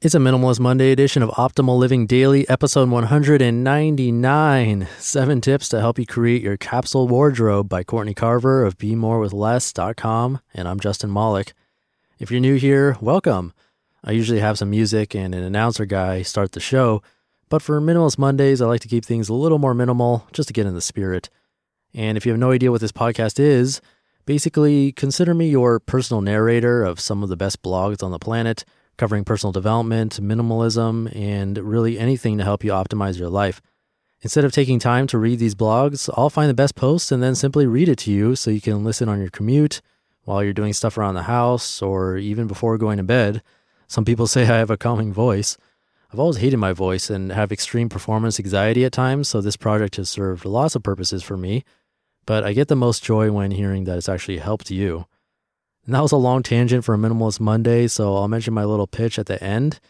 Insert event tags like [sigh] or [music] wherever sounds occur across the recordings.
It's a Minimalist Monday edition of Optimal Living Daily, episode 199 Seven Tips to Help You Create Your Capsule Wardrobe by Courtney Carver of BeMoreWithLess.com. And I'm Justin Malik. If you're new here, welcome. I usually have some music and an announcer guy start the show, but for Minimalist Mondays, I like to keep things a little more minimal just to get in the spirit. And if you have no idea what this podcast is, basically consider me your personal narrator of some of the best blogs on the planet covering personal development, minimalism, and really anything to help you optimize your life. Instead of taking time to read these blogs, I'll find the best post and then simply read it to you so you can listen on your commute, while you're doing stuff around the house, or even before going to bed. Some people say I have a calming voice. I've always hated my voice and have extreme performance anxiety at times, so this project has served lots of purposes for me. But I get the most joy when hearing that it's actually helped you. And that was a long tangent for a Minimalist Monday, so I'll mention my little pitch at the end.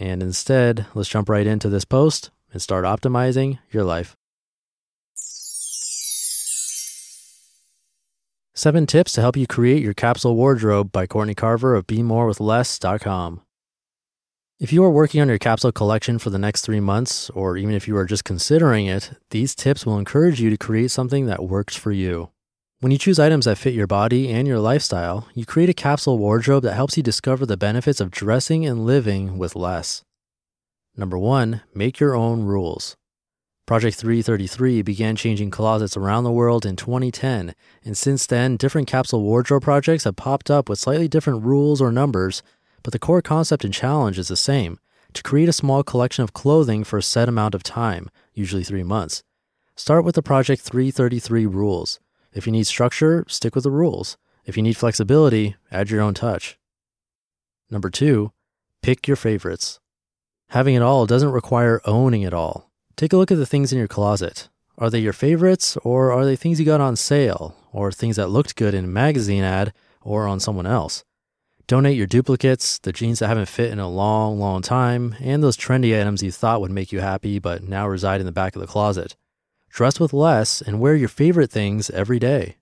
And instead, let's jump right into this post and start optimizing your life. Seven tips to help you create your capsule wardrobe by Courtney Carver of BeMoreWithLess.com. If you are working on your capsule collection for the next three months, or even if you are just considering it, these tips will encourage you to create something that works for you. When you choose items that fit your body and your lifestyle, you create a capsule wardrobe that helps you discover the benefits of dressing and living with less. Number one, make your own rules. Project 333 began changing closets around the world in 2010, and since then, different capsule wardrobe projects have popped up with slightly different rules or numbers, but the core concept and challenge is the same to create a small collection of clothing for a set amount of time, usually three months. Start with the Project 333 rules. If you need structure, stick with the rules. If you need flexibility, add your own touch. Number two, pick your favorites. Having it all doesn't require owning it all. Take a look at the things in your closet. Are they your favorites, or are they things you got on sale, or things that looked good in a magazine ad or on someone else? Donate your duplicates, the jeans that haven't fit in a long, long time, and those trendy items you thought would make you happy but now reside in the back of the closet dress with less, and wear your favorite things every day.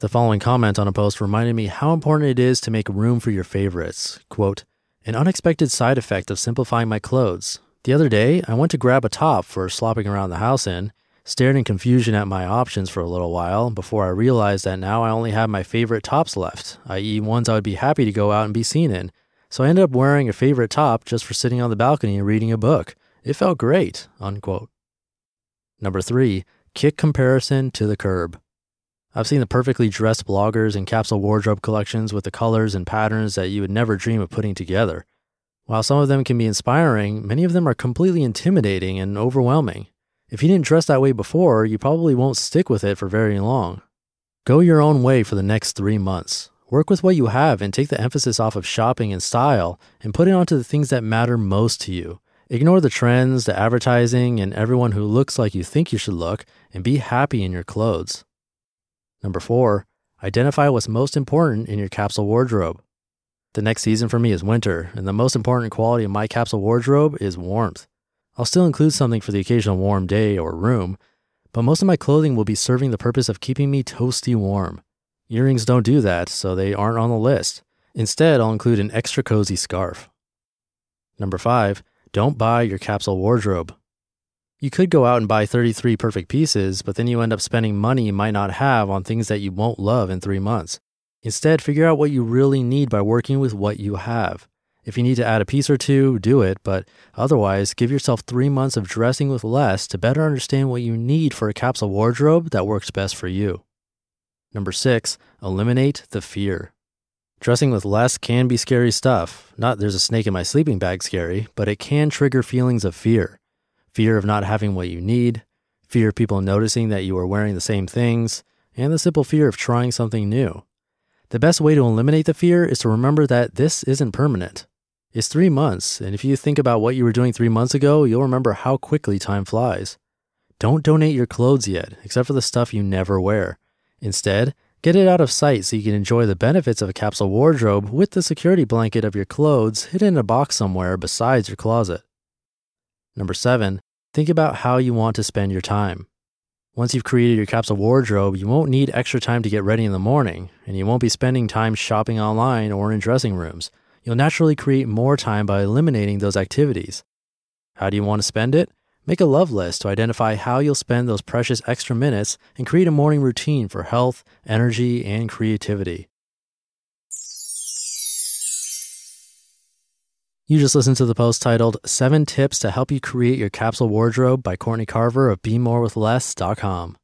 The following comment on a post reminded me how important it is to make room for your favorites. Quote, an unexpected side effect of simplifying my clothes. The other day, I went to grab a top for slopping around the house in, stared in confusion at my options for a little while before I realized that now I only have my favorite tops left, i.e., ones I would be happy to go out and be seen in. So I ended up wearing a favorite top just for sitting on the balcony and reading a book. It felt great. Unquote. Number three, kick comparison to the curb. I've seen the perfectly dressed bloggers and capsule wardrobe collections with the colors and patterns that you would never dream of putting together. While some of them can be inspiring, many of them are completely intimidating and overwhelming. If you didn't dress that way before, you probably won't stick with it for very long. Go your own way for the next three months. Work with what you have and take the emphasis off of shopping and style and put it onto the things that matter most to you. Ignore the trends, the advertising, and everyone who looks like you think you should look, and be happy in your clothes. Number four, identify what's most important in your capsule wardrobe. The next season for me is winter, and the most important quality of my capsule wardrobe is warmth. I'll still include something for the occasional warm day or room, but most of my clothing will be serving the purpose of keeping me toasty warm. Earrings don't do that, so they aren't on the list. Instead, I'll include an extra cozy scarf. Number five, don't buy your capsule wardrobe. You could go out and buy 33 perfect pieces, but then you end up spending money you might not have on things that you won't love in three months. Instead, figure out what you really need by working with what you have. If you need to add a piece or two, do it, but otherwise, give yourself three months of dressing with less to better understand what you need for a capsule wardrobe that works best for you. Number six, eliminate the fear. Dressing with less can be scary stuff. Not there's a snake in my sleeping bag scary, but it can trigger feelings of fear. Fear of not having what you need, fear of people noticing that you are wearing the same things, and the simple fear of trying something new. The best way to eliminate the fear is to remember that this isn't permanent. It's three months, and if you think about what you were doing three months ago, you'll remember how quickly time flies. Don't donate your clothes yet, except for the stuff you never wear. Instead, Get it out of sight so you can enjoy the benefits of a capsule wardrobe with the security blanket of your clothes hidden in a box somewhere besides your closet. Number seven, think about how you want to spend your time. Once you've created your capsule wardrobe, you won't need extra time to get ready in the morning, and you won't be spending time shopping online or in dressing rooms. you'll naturally create more time by eliminating those activities. How do you want to spend it? Make a love list to identify how you'll spend those precious extra minutes and create a morning routine for health, energy, and creativity. You just listened to the post titled Seven Tips to Help You Create Your Capsule Wardrobe by Courtney Carver of BeMoreWithLess.com.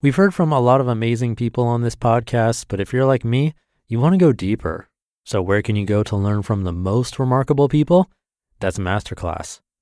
We've heard from a lot of amazing people on this podcast, but if you're like me, you want to go deeper. So, where can you go to learn from the most remarkable people? That's Masterclass.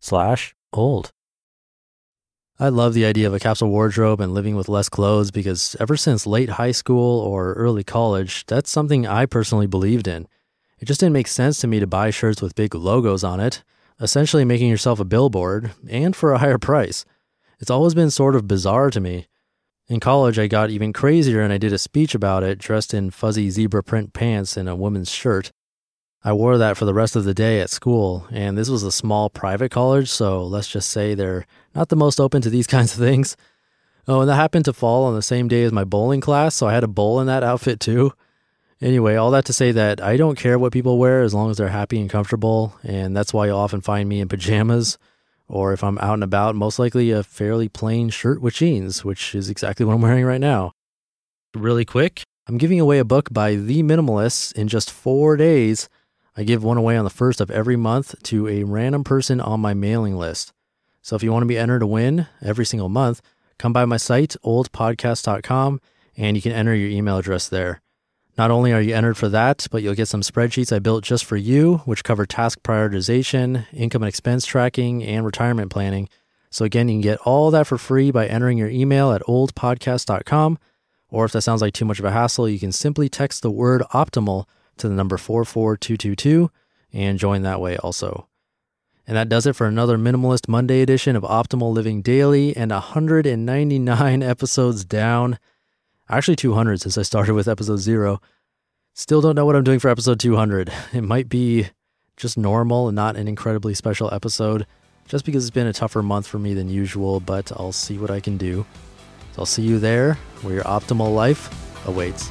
slash old. I love the idea of a capsule wardrobe and living with less clothes because ever since late high school or early college, that's something I personally believed in. It just didn't make sense to me to buy shirts with big logos on it essentially making yourself a billboard and for a higher price. It's always been sort of bizarre to me. In college, I got even crazier and I did a speech about it dressed in fuzzy zebra print pants and a woman's shirt. I wore that for the rest of the day at school, and this was a small private college, so let's just say they're not the most open to these [laughs] kinds of things. Oh, and that happened to fall on the same day as my bowling class, so I had a bowl in that outfit too. Anyway, all that to say that I don't care what people wear as long as they're happy and comfortable, and that's why you'll often find me in pajamas, or if I'm out and about, most likely a fairly plain shirt with jeans, which is exactly what I'm wearing right now. Really quick, I'm giving away a book by The Minimalists in just four days. I give one away on the first of every month to a random person on my mailing list. So if you want to be entered to win every single month, come by my site, oldpodcast.com, and you can enter your email address there. Not only are you entered for that, but you'll get some spreadsheets I built just for you, which cover task prioritization, income and expense tracking, and retirement planning. So, again, you can get all that for free by entering your email at oldpodcast.com. Or if that sounds like too much of a hassle, you can simply text the word optimal to the number 44222 and join that way also. And that does it for another Minimalist Monday edition of Optimal Living Daily and 199 [laughs] episodes down. Actually, 200 since I started with episode zero. Still don't know what I'm doing for episode 200. [laughs] It might be just normal and not an incredibly special episode, just because it's been a tougher month for me than usual, but I'll see what I can do. So I'll see you there where your optimal life awaits.